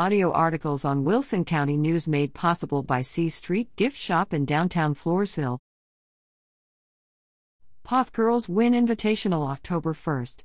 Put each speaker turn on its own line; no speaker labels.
Audio articles on Wilson County News made possible by C Street Gift Shop in downtown Floresville. Poth Girls Win Invitational October 1st.